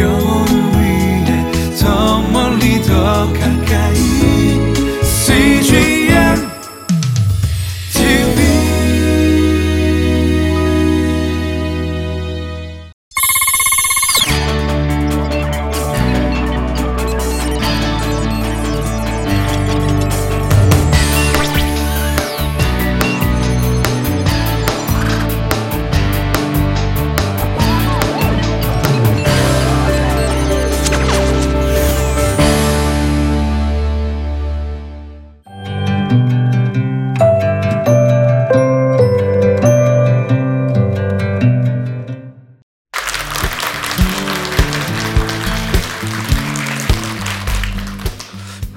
영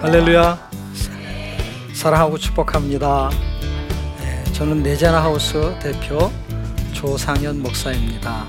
할렐루야. 사랑하고 축복합니다. 네, 저는 네자나 하우스 대표 조상현 목사입니다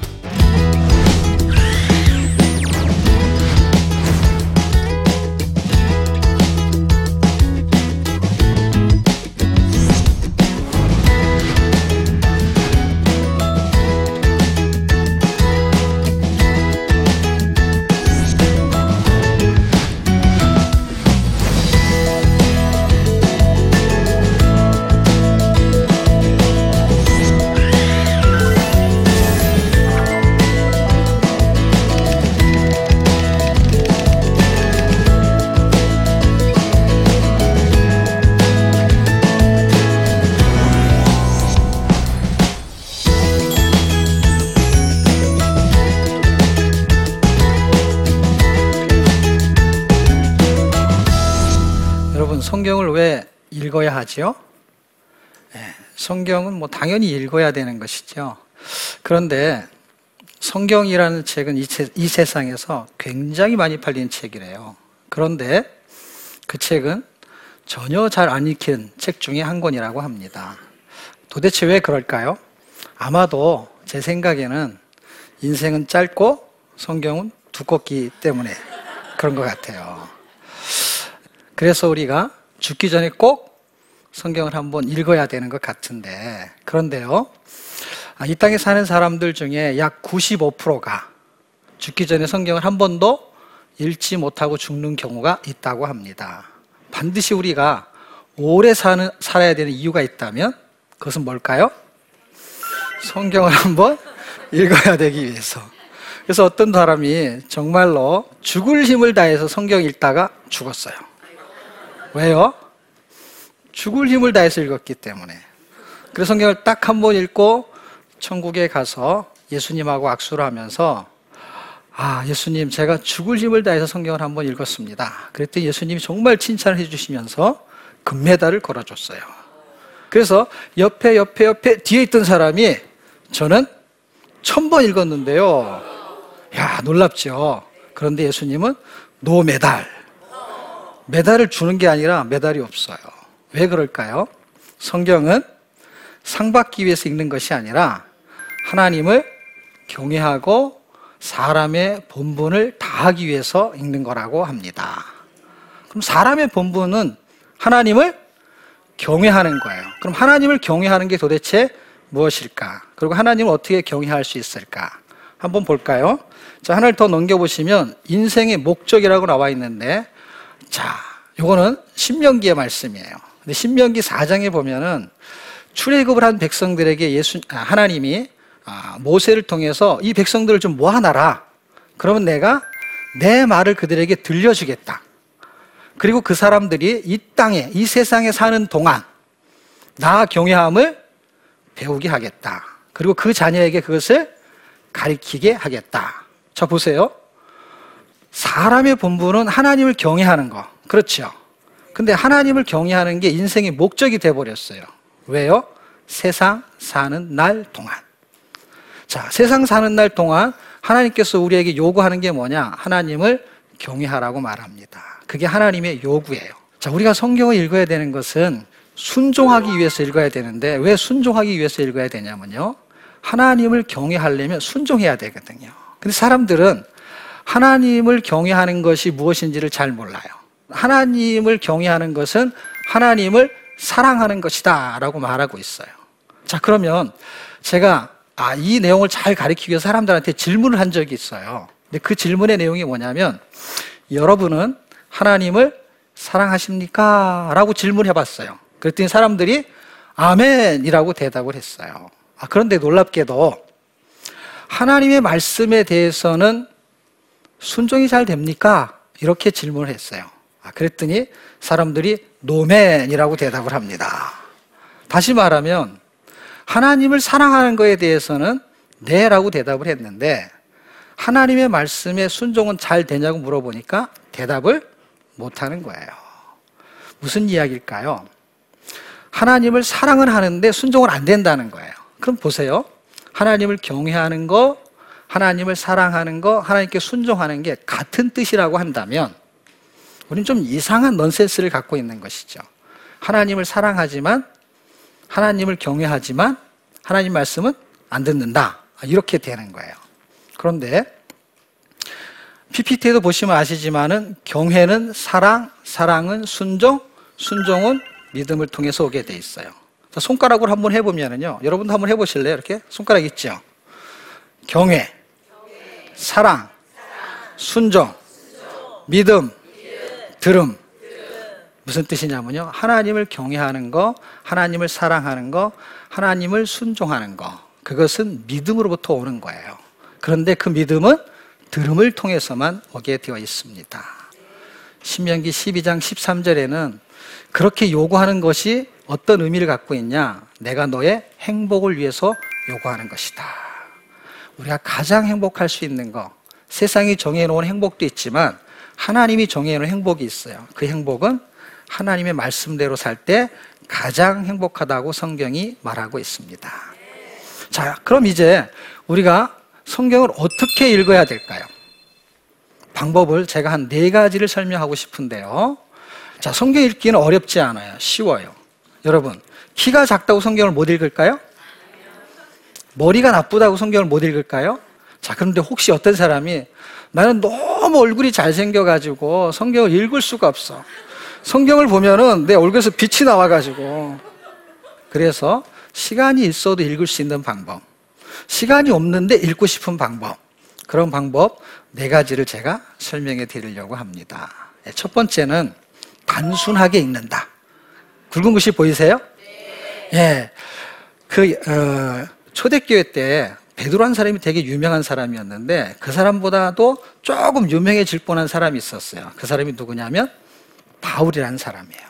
성경을 왜 읽어야 하지요? 네, 성경은 뭐 당연히 읽어야 되는 것이죠. 그런데 성경이라는 책은 이, 세- 이 세상에서 굉장히 많이 팔리는 책이래요. 그런데 그 책은 전혀 잘 안 읽힌 책 중에 한 권이라고 합니다. 도대체 왜 그럴까요? 아마도 제 생각에는 인생은 짧고 성경은 두껍기 때문에 그런 것 같아요. 그래서 우리가 죽기 전에 꼭 성경을 한번 읽어야 되는 것 같은데. 그런데요 아, 이 땅에 사는 사람들 중에 약 95%가 죽기 전에 성경을 한 번도 읽지 못하고 죽는 경우가 있다고 합니다. 반드시 우리가 오래 사는, 살아야 되는 이유가 있다면 그것은 뭘까요? 성경을 한번 읽어야 되기 위해서. 그래서 어떤 사람이 정말로 죽을 힘을 다해서 성경 읽다가 죽었어요 왜요? 죽을 힘을 다해서 읽었기 때문에. 그래서 성경을 딱 한 번 읽고 천국에 가서 예수님하고 악수를 하면서 아, 예수님, 제가 죽을 힘을 다해서 성경을 한 번 읽었습니다. 그랬더니 예수님이 정말 칭찬을 해주시면서 금메달을 걸어줬어요. 그래서 옆에, 옆에, 옆에 뒤에 있던 사람이 저는 천 번 읽었는데요. 야, 놀랍죠? 그런데 예수님은 노메달. 메달을 주는 게 아니라 메달이 없어요. 왜 그럴까요? 성경은 상 받기 위해서 읽는 것이 아니라 하나님을 경외하고 사람의 본분을 다하기 위해서 읽는 거라고 합니다. 그럼 사람의 본분은 하나님을 경외하는 거예요. 그럼 하나님을 경외하는 게 도대체 무엇일까? 그리고 하나님을 어떻게 경외할 수 있을까? 한번 볼까요? 자, 하나를 더 넘겨보시면 인생의 목적이라고 나와 있는데 자, 요거는 신명기의 말씀이에요. 근데 신명기 4장에 보면은 출애굽을 한 백성들에게 예수 아, 하나님이 아, 모세를 통해서 이 백성들을 좀 모아놔라. 그러면 내가 내 말을 그들에게 들려주겠다. 그리고 그 사람들이 이 땅에 이 세상에 사는 동안 나 경외함을 배우게 하겠다. 그리고 그 자녀에게 그것을 가르치게 하겠다. 자 보세요. 사람의 본분은 하나님을 경외하는 거. 그렇죠. 근데 하나님을 경외하는 게 인생의 목적이 돼 버렸어요. 왜요? 세상 사는 날 동안. 자, 세상 사는 날 동안 하나님께서 우리에게 요구하는 게 뭐냐? 하나님을 경외하라고 말합니다. 그게 하나님의 요구예요. 자, 우리가 성경을 읽어야 되는 것은 순종하기 위해서 읽어야 되는데 왜 순종하기 위해서 읽어야 되냐면요. 하나님을 경외하려면 순종해야 되거든요. 근데 사람들은 하나님을 경외하는 것이 무엇인지를 잘 몰라요. 하나님을 경외하는 것은 하나님을 사랑하는 것이다 라고 말하고 있어요. 자, 그러면 제가 아, 이 내용을 잘 가르치기 위해서 사람들한테 질문을 한 적이 있어요. 근데 그 질문의 내용이 뭐냐면 여러분은 하나님을 사랑하십니까? 라고 질문해 봤어요. 그랬더니 사람들이 아멘이라고 대답을 했어요. 아, 그런데 놀랍게도 하나님의 말씀에 대해서는 순종이 잘 됩니까? 이렇게 질문을 했어요. 아, 그랬더니 사람들이 노맨이라고 대답을 합니다. 다시 말하면 하나님을 사랑하는 것에 대해서는 네라고 대답을 했는데 하나님의 말씀에 순종은 잘 되냐고 물어보니까 대답을 못 하는 거예요. 무슨 이야기일까요? 하나님을 사랑은 하는데 순종은 안 된다는 거예요. 그럼 보세요. 하나님을 경외하는 거, 하나님을 사랑하는 거, 하나님께 순종하는 게 같은 뜻이라고 한다면 우리는 좀 이상한 넌센스를 갖고 있는 것이죠. 하나님을 사랑하지만 하나님을 경외하지만 하나님 말씀은 안 듣는다. 이렇게 되는 거예요. 그런데 PPT에도 보시면 아시지만은 경외는 사랑, 사랑은 순종, 순종은 믿음을 통해서 오게 돼 있어요. 자, 손가락으로 한번 해보면은요. 여러분도 한번 해보실래요? 이렇게 손가락 있죠. 경외, 사랑, 순종, 믿음, 들음. 무슨 뜻이냐면요. 하나님을 경외하는 거, 하나님을 사랑하는 거, 하나님을 순종하는 거. 그것은 믿음으로부터 오는 거예요. 그런데 그 믿음은 들음을 통해서만 오게 되어 있습니다. 신명기 12장 13절에는 그렇게 요구하는 것이 어떤 의미를 갖고 있냐? 내가 너의 행복을 위해서 요구하는 것이다. 우리가 가장 행복할 수 있는 거, 세상이 정해놓은 행복도 있지만 하나님이 정해놓은 행복이 있어요. 그 행복은 하나님의 말씀대로 살 때 가장 행복하다고 성경이 말하고 있습니다. 자, 그럼 이제 우리가 성경을 어떻게 읽어야 될까요? 방법을 제가 한 네 가지를 설명하고 싶은데요. 자, 성경 읽기는 어렵지 않아요. 쉬워요. 여러분, 키가 작다고 성경을 못 읽을까요? 머리가 나쁘다고 성경을 못 읽을까요? 자, 그런데 혹시 어떤 사람이 나는 너무 얼굴이 잘생겨가지고 성경을 읽을 수가 없어. 성경을 보면은 내 얼굴에서 빛이 나와가지고. 그래서 시간이 있어도 읽을 수 있는 방법. 시간이 없는데 읽고 싶은 방법. 그런 방법 네 가지를 제가 설명해 드리려고 합니다. 네, 첫 번째는 단순하게 읽는다. 굵은 글씨 보이세요? 예. 그, 어, 초대교회 때 베드로한 사람이 되게 유명한 사람이었는데 그 사람보다도 조금 유명해질 뻔한 사람이 있었어요. 그 사람이 누구냐면 바울이라는 사람이에요.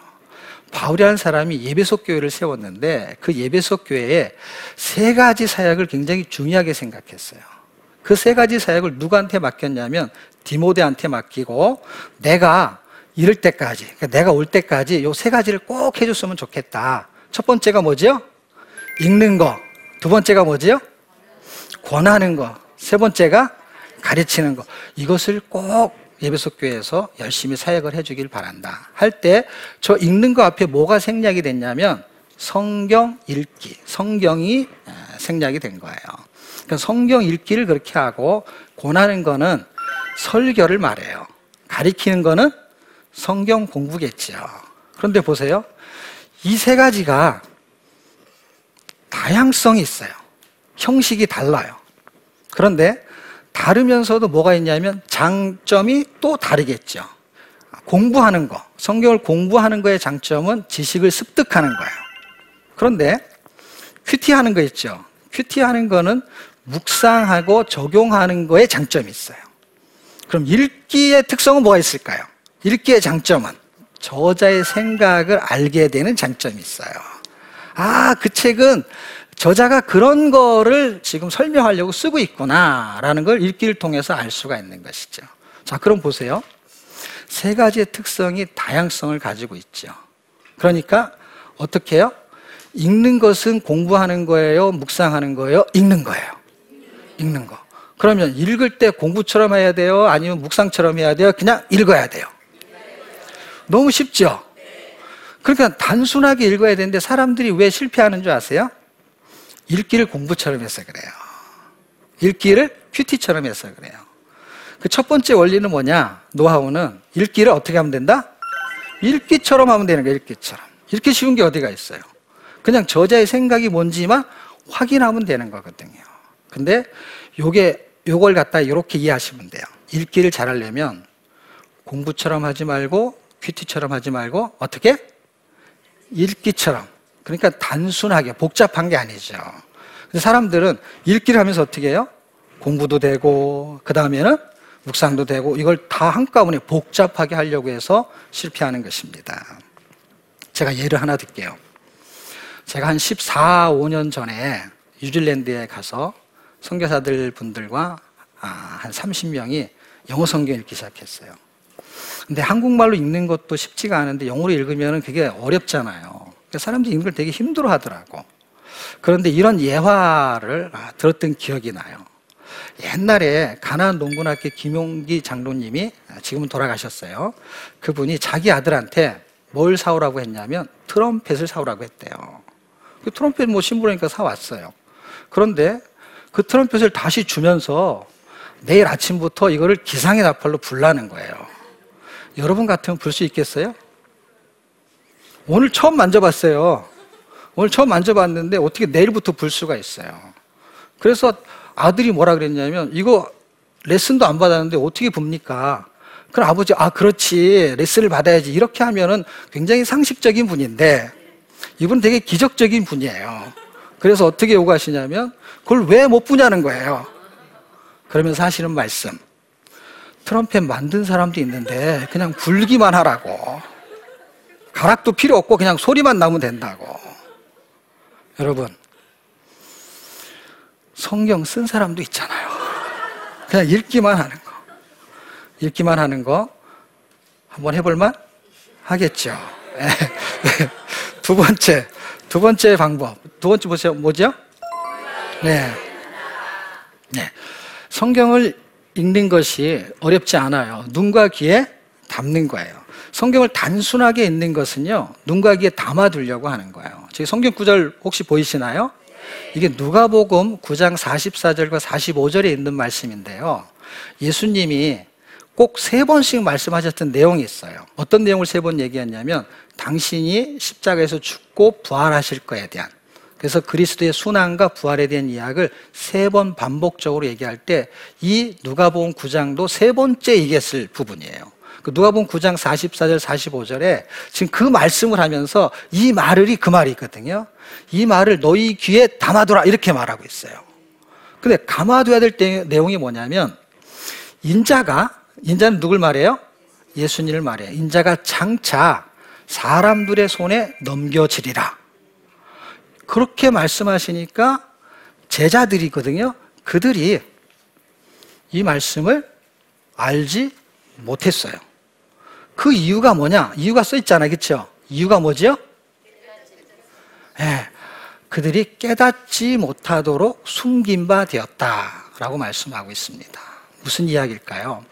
바울이라는 사람이 예배석 교회를 세웠는데 그 예배석 교회에 세 가지 사역을 굉장히 중요하게 생각했어요. 그 세 가지 사역을 누구한테 맡겼냐면 디모데한테 맡기고 내가 이럴 때까지, 그러니까 내가 올 때까지 요 세 가지를 꼭 해줬으면 좋겠다. 첫 번째가 뭐지요? 읽는 거. 두 번째가 뭐지요? 권하는 거. 세 번째가 가르치는 거. 이것을 꼭 예배석 교회에서 열심히 사역을 해주길 바란다. 할 때 저 읽는 거 앞에 뭐가 생략이 됐냐면 성경 읽기, 성경이 생략이 된 거예요. 그러니까 성경 읽기를 그렇게 하고 권하는 거는 설교를 말해요. 가리키는 거는 성경 공부겠죠. 그런데 보세요. 이 세 가지가 다양성이 있어요. 형식이 달라요. 그런데 다르면서도 뭐가 있냐면 장점이 또 다르겠죠. 공부하는 거, 성경을 공부하는 거의 장점은 지식을 습득하는 거예요. 그런데 큐티하는 거 있죠. 큐티하는 거는 묵상하고 적용하는 거에 장점이 있어요. 그럼 읽기의 특성은 뭐가 있을까요? 읽기의 장점은 저자의 생각을 알게 되는 장점이 있어요. 아, 그 책은 저자가 그런 거를 지금 설명하려고 쓰고 있구나라는 걸 읽기를 통해서 알 수가 있는 것이죠. 자, 그럼 보세요. 세 가지의 특성이 다양성을 가지고 있죠. 그러니까 어떻게 해요? 읽는 것은 공부하는 거예요? 묵상하는 거예요? 읽는 거예요. 읽는 거. 그러면 읽을 때 공부처럼 해야 돼요? 아니면 묵상처럼 해야 돼요? 그냥 읽어야 돼요. 너무 쉽죠? 그러니까 단순하게 읽어야 되는데 사람들이 왜 실패하는 줄 아세요? 읽기를 공부처럼 해서 그래요. 읽기를 큐티처럼 해서 그래요. 그 첫 번째 원리는 뭐냐? 노하우는 읽기를 어떻게 하면 된다? 읽기처럼 하면 되는 거예요, 읽기처럼. 이렇게 쉬운 게 어디가 있어요? 그냥 저자의 생각이 뭔지만 확인하면 되는 거거든요. 근데 요게 요걸 갖다 이렇게 이해하시면 돼요. 읽기를 잘하려면 공부처럼 하지 말고 큐티처럼 하지 말고 어떻게? 읽기처럼. 그러니까 단순하게 복잡한 게 아니죠. 근데 사람들은 읽기를 하면서 어떻게 해요? 공부도 되고 그 다음에는 묵상도 되고 이걸 다 한꺼번에 복잡하게 하려고 해서 실패하는 것입니다. 제가 예를 하나 들게요. 제가 한 14, 5년 전에 뉴질랜드에 가서 선교사들 분들과 아, 한 30명이 영어 성경 읽기 시작했어요. 근데 한국말로 읽는 것도 쉽지가 않은데 영어로 읽으면 그게 어렵잖아요. 그러니까 사람들이 읽는 걸 되게 힘들어 하더라고. 그런데 이런 예화를 아, 들었던 기억이 나요. 옛날에 가나안 농군학교 김용기 장로님이 아, 지금은 돌아가셨어요. 그분이 자기 아들한테 뭘 사오라고 했냐면 트럼펫을 사오라고 했대요. 그 트럼펫 뭐 심부름이니까 사왔어요. 그런데 그 트럼펫을 다시 주면서 내일 아침부터 이거를 기상의 나팔로 불라는 거예요. 여러분 같으면 불수 있겠어요? 오늘 처음 만져봤어요. 오늘 처음 만져봤는데 어떻게 내일부터 불 수가 있어요. 그래서 아들이 뭐라 그랬냐면 이거 레슨도 안 받았는데 어떻게 봅니까? 그럼 아버지 아 그렇지 레슨을 받아야지 이렇게 하면은 굉장히 상식적인 분인데 이분 되게 기적적인 분이에요. 그래서 어떻게 요구하시냐면 그걸 왜 못 부냐는 거예요. 그러면 사실은 말씀. 트럼펫 만든 사람도 있는데 그냥 불기만 하라고. 가락도 필요 없고 그냥 소리만 나면 된다고. 여러분, 성경 쓴 사람도 있잖아요. 그냥 읽기만 하는 거. 읽기만 하는 거 한번 해볼만 하겠죠. 두 번째, 두 번째 방법. 두 번째 보세요. 뭐죠? 네. 네. 성경을 읽는 것이 어렵지 않아요. 눈과 귀에 담는 거예요. 성경을 단순하게 읽는 것은요, 눈과 귀에 담아두려고 하는 거예요. 제 성경 구절 혹시 보이시나요? 이게 누가복음 9장 44절과 45절에 있는 말씀인데요. 예수님이 꼭 세 번씩 말씀하셨던 내용이 있어요. 어떤 내용을 세 번 얘기했냐면 당신이 십자가에서 죽고 부활하실 거에 대한 그래서 그리스도의 순환과 부활에 대한 이야기를 세 번 반복적으로 얘기할 때 이 누가복음 9장도 세 번째 얘기했을 부분이에요. 그 누가복음 9장 44절 45절에 지금 그 말씀을 하면서 이 말을이 그 말이 있거든요. 이 말을 너희 귀에 담아둬라 이렇게 말하고 있어요. 근데 담아둬야 될 내용이 뭐냐면 인자가 인자는 누굴 말해요? 예수님을 말해요. 인자가 장차 사람들의 손에 넘겨지리라. 그렇게 말씀하시니까 제자들이거든요. 그들이 이 말씀을 알지 못했어요. 그 이유가 뭐냐? 이유가 써 있잖아요. 그렇죠? 이유가 뭐죠? 네, 그들이 깨닫지 못하도록 숨긴 바 되었다라고 말씀하고 있습니다. 무슨 이야기일까요?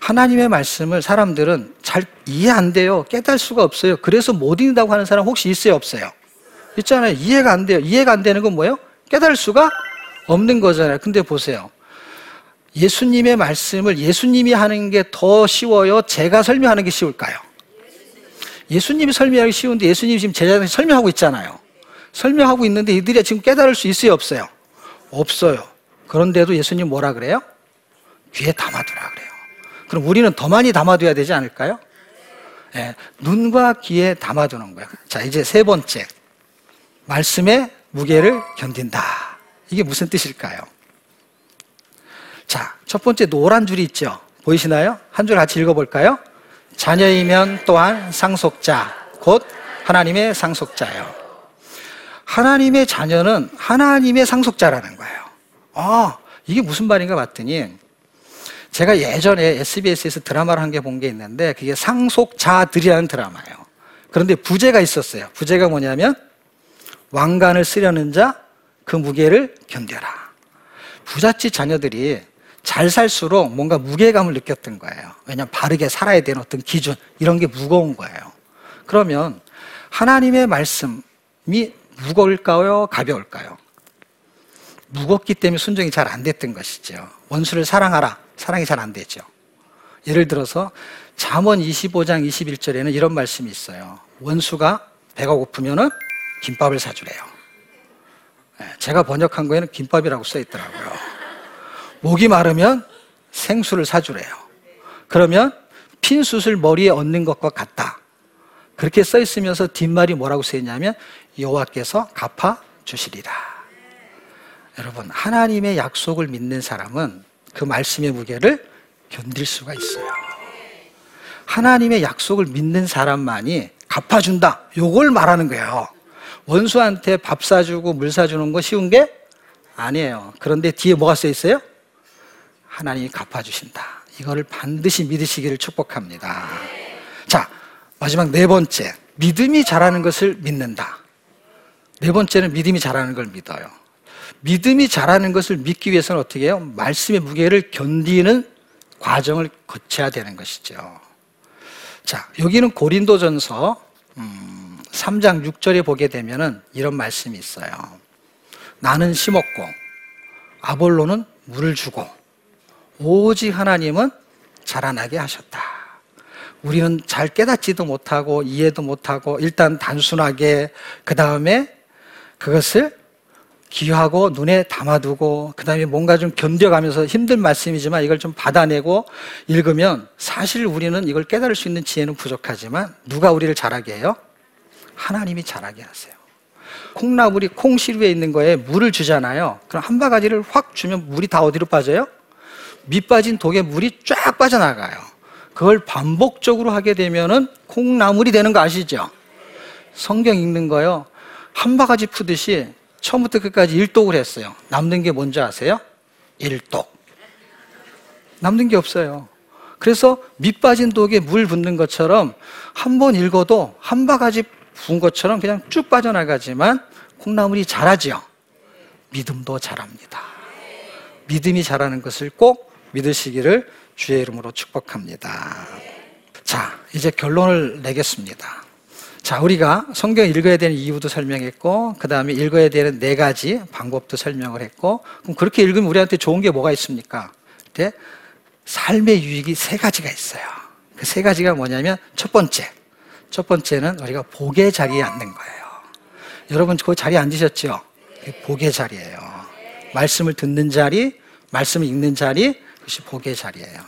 하나님의 말씀을 사람들은 잘 이해 안 돼요. 깨달을 수가 없어요. 그래서 못 읽는다고 하는 사람 혹시 있어요? 없어요? 있잖아요. 이해가 안 돼요. 이해가 안 되는 건 뭐예요? 깨달을 수가 없는 거잖아요. 근데 보세요. 예수님의 말씀을 예수님이 하는 게 더 쉬워요? 제가 설명하는 게 쉬울까요? 예수님이 설명하기 쉬운데 예수님이 지금 제자들한테 설명하고 있잖아요. 설명하고 있는데 이들이 지금 깨달을 수 있어요? 없어요? 없어요. 그런데도 예수님 뭐라 그래요? 귀에 담아두라 그래요. 그럼 우리는 더 많이 담아둬야 되지 않을까요? 네, 눈과 귀에 담아두는 거예요. 자, 이제 세 번째. 말씀의 무게를 견딘다. 이게 무슨 뜻일까요? 자, 첫 번째 노란 줄이 있죠. 보이시나요? 한 줄 같이 읽어볼까요? 자녀이면 또한 상속자, 곧 하나님의 상속자요. 하나님의 자녀는 하나님의 상속자라는 거예요. 아, 이게 무슨 말인가 봤더니 제가 예전에 SBS에서 드라마를 한 개 본 게 있는데 그게 상속자들이라는 드라마예요. 그런데 부제가 있었어요. 부제가 뭐냐면 왕관을 쓰려는 자 그 무게를 견뎌라. 부잣집 자녀들이 잘 살수록 뭔가 무게감을 느꼈던 거예요. 왜냐하면 바르게 살아야 되는 어떤 기준 이런 게 무거운 거예요. 그러면 하나님의 말씀이 무거울까요? 가벼울까요? 무겁기 때문에 순종이 잘 안 됐던 것이죠. 원수를 사랑하라. 사랑이 잘 안 되죠. 예를 들어서 잠언 25장 21절에는 이런 말씀이 있어요. 원수가 배가 고프면은 김밥을 사주래요. 예, 제가 번역한 거에는 김밥이라고 써 있더라고요. 목이 마르면 생수를 사주래요. 그러면 핀 숯을 머리에 얹는 것과 같다. 그렇게 써 있으면서 뒷말이 뭐라고 써 있냐면 여호와께서 갚아 주시리라. 여러분 하나님의 약속을 믿는 사람은 그 말씀의 무게를 견딜 수가 있어요. 하나님의 약속을 믿는 사람만이 갚아준다. 요걸 말하는 거예요. 원수한테 밥 사주고 물 사주는 거 쉬운 게 아니에요. 그런데 뒤에 뭐가 써 있어요? 하나님이 갚아주신다. 이거를 반드시 믿으시기를 축복합니다. 자, 마지막 네 번째. 믿음이 잘하는 것을 믿는다. 네 번째는 믿음이 잘하는 걸 믿어요. 믿음이 잘하는 것을 믿기 위해서는 어떻게 해요? 말씀의 무게를 견디는 과정을 거쳐야 되는 것이죠. 자, 여기는 고린도전서 3장 음, 6절에 보게 되면은 이런 말씀이 있어요. 나는 심었고 아볼로는 물을 주고 오직 하나님은 자라나게 하셨다. 우리는 잘 깨닫지도 못하고 이해도 못하고 일단 단순하게 그 다음에 그것을 기하고 눈에 담아두고 그 다음에 뭔가 좀 견뎌가면서 힘든 말씀이지만 이걸 좀 받아내고 읽으면 사실 우리는 이걸 깨달을 수 있는 지혜는 부족하지만 누가 우리를 잘하게 해요? 하나님이 잘하게 하세요. 콩나물이 콩시루에 있는 거에 물을 주잖아요. 그럼 한 바가지를 확 주면 물이 다 어디로 빠져요? 밑 빠진 독에 물이 쫙 빠져나가요. 그걸 반복적으로 하게 되면은 콩나물이 되는 거 아시죠? 성경 읽는 거요. 한 바가지 푸듯이 처음부터 끝까지 일독을 했어요. 남는 게 뭔지 아세요? 일독. 남는 게 없어요. 그래서 밑 빠진 독에 물 붓는 것처럼 한 번 읽어도 한 바가지 부은 것처럼 그냥 쭉 빠져나가지만 콩나물이 자라지요. 믿음도 자랍니다. 믿음이 자라는 것을 꼭 믿으시기를 주의 이름으로 축복합니다. 자, 이제 결론을 내겠습니다. 자, 우리가 성경 읽어야 되는 이유도 설명했고, 그 다음에 읽어야 되는 네 가지 방법도 설명을 했고, 그럼 그렇게 읽으면 우리한테 좋은 게 뭐가 있습니까? 삶의 유익이 세 가지가 있어요. 그 세 가지가 뭐냐면, 첫 번째. 첫 번째는 우리가 복의 자리에 앉는 거예요. 여러분, 그 자리에 앉으셨죠? 복의 자리예요. 말씀을 듣는 자리, 말씀을 읽는 자리, 그것이 복의 자리예요.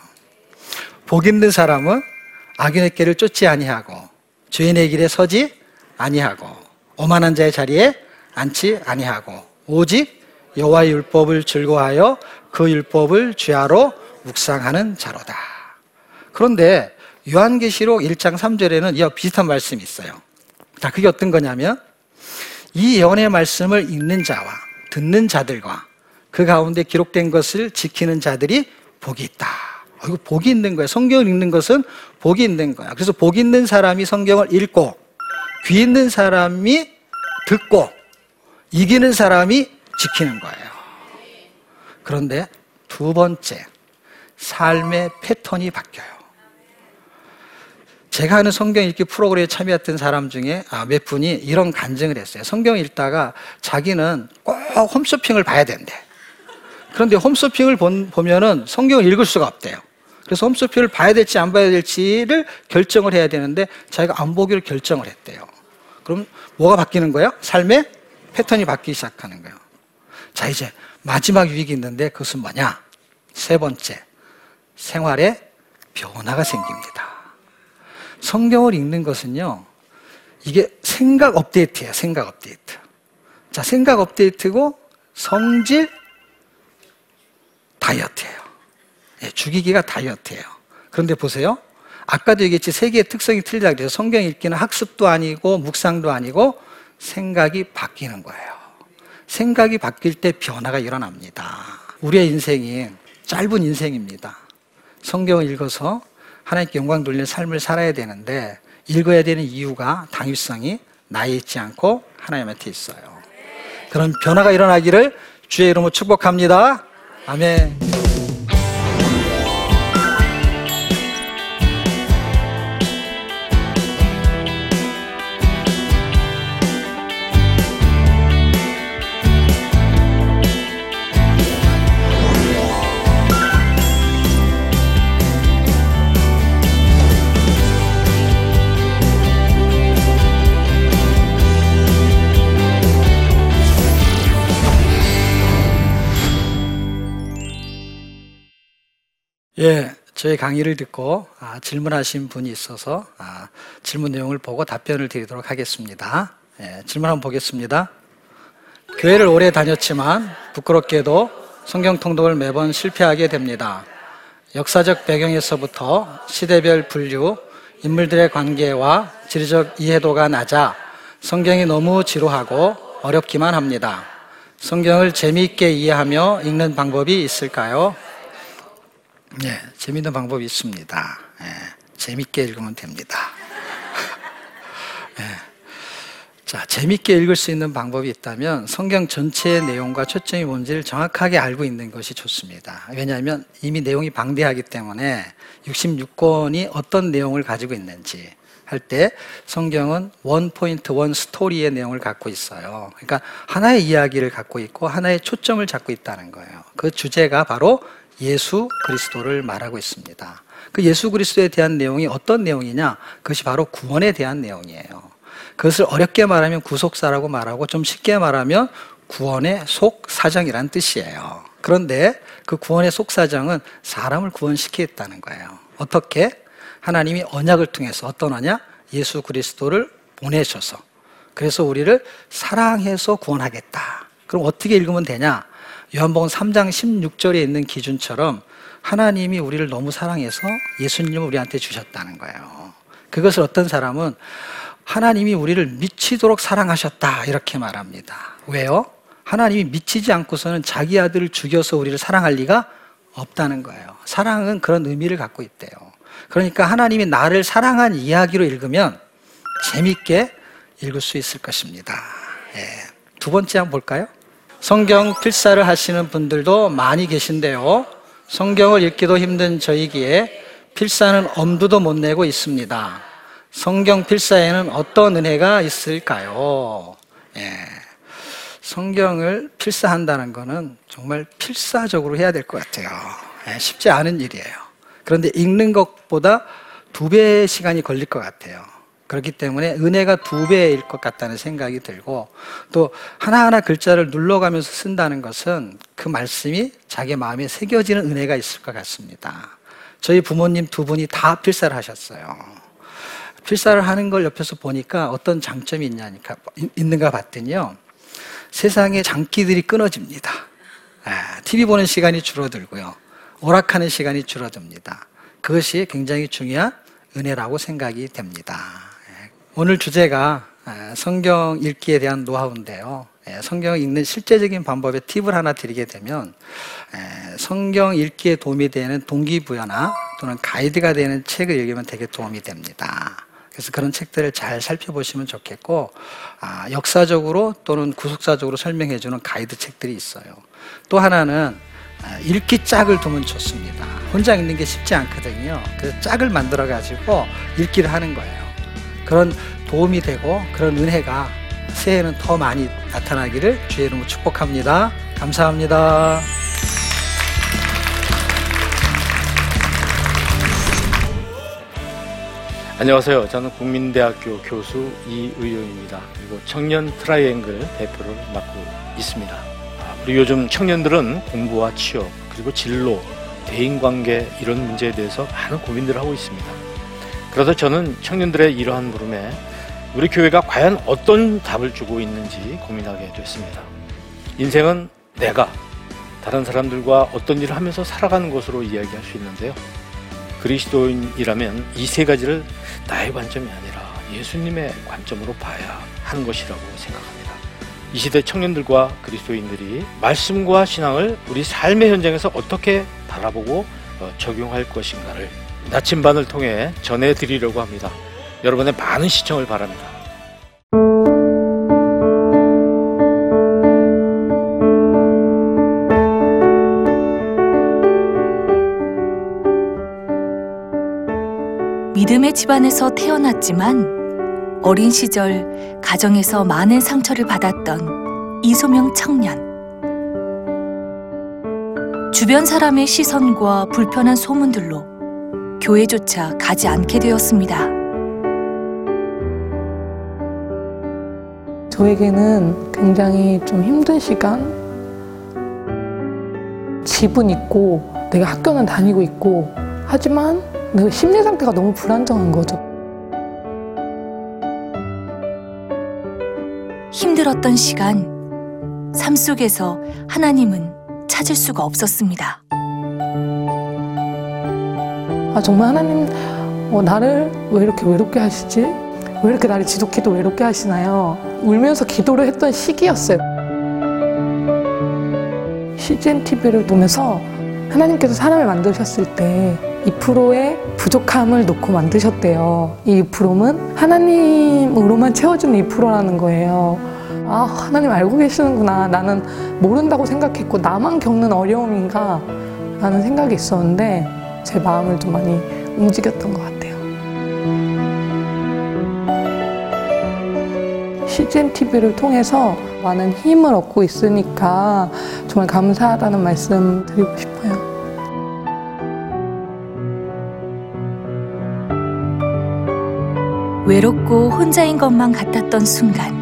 복 있는 사람은 악인의 길을 쫓지 아니하고 죄인의 길에 서지 아니하고 오만한 자의 자리에 앉지 아니하고 오직 여호와의 율법을 즐거워하여 그 율법을 죄하로 묵상하는 자로다. 그런데 요한계시록 1장 3절에는 이와 비슷한 말씀이 있어요. 자, 그게 어떤 거냐면 이 예언의 말씀을 읽는 자와 듣는 자들과 그 가운데 기록된 것을 지키는 자들이 복이 있다. 어, 이거 복이 있는 거야. 성경을 읽는 것은 복이 있는 거야. 그래서 복 있는 사람이 성경을 읽고 귀 있는 사람이 듣고 이기는 사람이 지키는 거예요. 그런데 두 번째, 삶의 패턴이 바뀌어요. 제가 하는 성경 읽기 프로그램에 참여했던 사람 중에 아, 몇 분이 이런 간증을 했어요. 성경 읽다가 자기는 꼭 홈쇼핑을 봐야 된대. 그런데 홈쇼핑을 보면은 성경을 읽을 수가 없대요. 그래서 홈쇼핑을 봐야 될지 안 봐야 될지를 결정을 해야 되는데 자기가 안 보기로 결정을 했대요. 그럼 뭐가 바뀌는 거예요? 삶의 패턴이 바뀌기 시작하는 거예요. 자, 이제 마지막 유익이 있는데 그것은 뭐냐? 세 번째, 생활에 변화가 생깁니다. 성경을 읽는 것은요, 이게 생각 업데이트예요, 생각 업데이트. 자, 생각 업데이트고 성질 다이어트예요. 예, 죽이기가 다이어트예요. 그런데 보세요. 아까도 얘기했지 세 개의 특성이 틀리다 그래서 성경 읽기는 학습도 아니고 묵상도 아니고 생각이 바뀌는 거예요. 생각이 바뀔 때 변화가 일어납니다. 우리의 인생이 짧은 인생입니다. 성경을 읽어서 하나님께 영광 돌리는 삶을 살아야 되는데 읽어야 되는 이유가 당위성이 나에 있지 않고 하나님한테 있어요. 그런 변화가 일어나기를 주의 이름으로 축복합니다. 아멘. 예, 저희 강의를 듣고 아, 질문하신 분이 있어서 아, 질문 내용을 보고 답변을 드리도록 하겠습니다. 예, 질문 한번 보겠습니다. 교회를 오래 다녔지만 부끄럽게도 성경 통독을 매번 실패하게 됩니다. 역사적 배경에서부터 시대별 분류, 인물들의 관계와 지리적 이해도가 낮아 성경이 너무 지루하고 어렵기만 합니다. 성경을 재미있게 이해하며 읽는 방법이 있을까요? 네, 재미있는 방법이 있습니다. 예, 재밌게 읽으면 됩니다. 예. 자, 재밌게 읽을 수 있는 방법이 있다면 성경 전체의 내용과 초점이 뭔지를 정확하게 알고 있는 것이 좋습니다. 왜냐하면 이미 내용이 방대하기 때문에 66권이 어떤 내용을 가지고 있는지 할 때 성경은 원 포인트 원 스토리의 내용을 갖고 있어요. 그러니까 하나의 이야기를 갖고 있고 하나의 초점을 잡고 있다는 거예요. 그 주제가 바로 예수 그리스도를 말하고 있습니다. 그 예수 그리스도에 대한 내용이 어떤 내용이냐? 그것이 바로 구원에 대한 내용이에요. 그것을 어렵게 말하면 구속사라고 말하고 좀 쉽게 말하면 구원의 속사정이란 뜻이에요. 그런데 그 구원의 속사정은 사람을 구원시키겠다는 거예요. 어떻게? 하나님이 언약을 통해서 어떤 언약? 예수 그리스도를 보내셔서 그래서 우리를 사랑해서 구원하겠다. 그럼 어떻게 읽으면 되냐? 요한복음 3장 16절에 있는 기준처럼 하나님이 우리를 너무 사랑해서 예수님을 우리한테 주셨다는 거예요. 그것을 어떤 사람은 하나님이 우리를 미치도록 사랑하셨다 이렇게 말합니다. 왜요? 하나님이 미치지 않고서는 자기 아들을 죽여서 우리를 사랑할 리가 없다는 거예요. 사랑은 그런 의미를 갖고 있대요. 그러니까 하나님이 나를 사랑한 이야기로 읽으면 재밌게 읽을 수 있을 것입니다. 예. 두 번째 한번 볼까요? 성경 필사를 하시는 분들도 많이 계신데요. 성경을 읽기도 힘든 저희기에 필사는 엄두도 못 내고 있습니다. 성경 필사에는 어떤 은혜가 있을까요? 예. 성경을 필사한다는 것은 정말 필사적으로 해야 될 것 같아요. 예, 쉽지 않은 일이에요. 그런데 읽는 것보다 두 배의 시간이 걸릴 것 같아요. 그렇기 때문에 은혜가 두 배일 것 같다는 생각이 들고 또 하나하나 글자를 눌러가면서 쓴다는 것은 그 말씀이 자기 마음에 새겨지는 은혜가 있을 것 같습니다. 저희 부모님 두 분이 다 필사를 하셨어요. 필사를 하는 걸 옆에서 보니까 어떤 장점이 있냐니까 있는가 봤더니요. 세상에 장기들이 끊어집니다. 아, TV 보는 시간이 줄어들고요. 오락하는 시간이 줄어듭니다. 그것이 굉장히 중요한 은혜라고 생각이 됩니다. 예, 오늘 주제가 아, 성경 읽기에 대한 노하우인데요. 예, 성경 읽는 실제적인 방법의 팁을 하나 드리게 되면 예, 성경 읽기에 도움이 되는 동기부여나 또는 가이드가 되는 책을 읽으면 되게 도움이 됩니다. 그래서 그런 책들을 잘 살펴보시면 좋겠고 아, 역사적으로 또는 구속사적으로 설명해주는 가이드 책들이 있어요. 또 하나는 아, 읽기 짝을 두면 좋습니다. 혼자 읽는 게 쉽지 않거든요. 그 짝을 만들어 가지고 읽기를 하는 거예요. 그런 도움이 되고 그런 은혜가 새해에는 더 많이 나타나기를 주의 이름으로 축복합니다. 감사합니다. 안녕하세요. 저는 국민대학교 교수 이의용입니다. 그리고 청년 트라이앵글 대표를 맡고 있습니다. 아, 우리 요즘 청년들은 공부와 취업, 그리고 진로, 대인관계 이런 문제에 대해서 많은 고민들을 하고 있습니다. 그래서 저는 청년들의 이러한 물음에 우리 교회가 과연 어떤 답을 주고 있는지 고민하게 됐습니다. 인생은 내가 다른 사람들과 어떤 일을 하면서 살아가는 것으로 이야기할 수 있는데요. 그리스도인이라면 이 세 가지를 나의 관점이 아니라 예수님의 관점으로 봐야 하는 것이라고 생각합니다. 이 시대 청년들과 그리스도인들이 말씀과 신앙을 우리 삶의 현장에서 어떻게 바라보고 어, 적용할 것인가를 나침반을 통해 전해드리려고 합니다. 여러분의 많은 시청을 바랍니다. 믿음의 집안에서 태어났지만 어린 시절 가정에서 많은 상처를 받았던 이소명 청년. 주변 사람의 시선과 불편한 소문들로 교회조차 가지 않게 되었습니다. 저에게는 굉장히 좀 힘든 시간, 집은 있고 내가 학교는 다니고 있고 하지만 내 심리 상태가 너무 불안정한 거죠. 힘들었던 시간, 삶 속에서 하나님은 찾을 수가 없었습니다. 아 정말 하나님 어, 나를 왜 이렇게 외롭게 하시지? 왜 이렇게 나를 지독히도 외롭게 하시나요? 울면서 기도를 했던 시기였어요. CGN TV를 보면서 하나님께서 사람을 만드셨을 때 2%의 부족함을 놓고 만드셨대요. 이 2%는 하나님으로만 채워주는 2%라는 거예요. 아, 하나님 알고 계시는구나. 나는 모른다고 생각했고, 나만 겪는 어려움인가? 라는 생각이 있었는데, 제 마음을 좀 많이 움직였던 것 같아요. CGN TV를 통해서 많은 힘을 얻고 있으니까 정말 감사하다는 말씀 드리고 싶어요. 외롭고 혼자인 것만 같았던 순간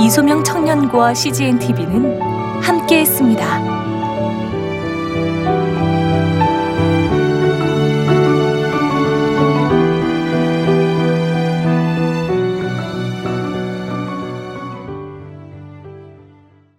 이소명 청년과 CGN TV는 함께했습니다.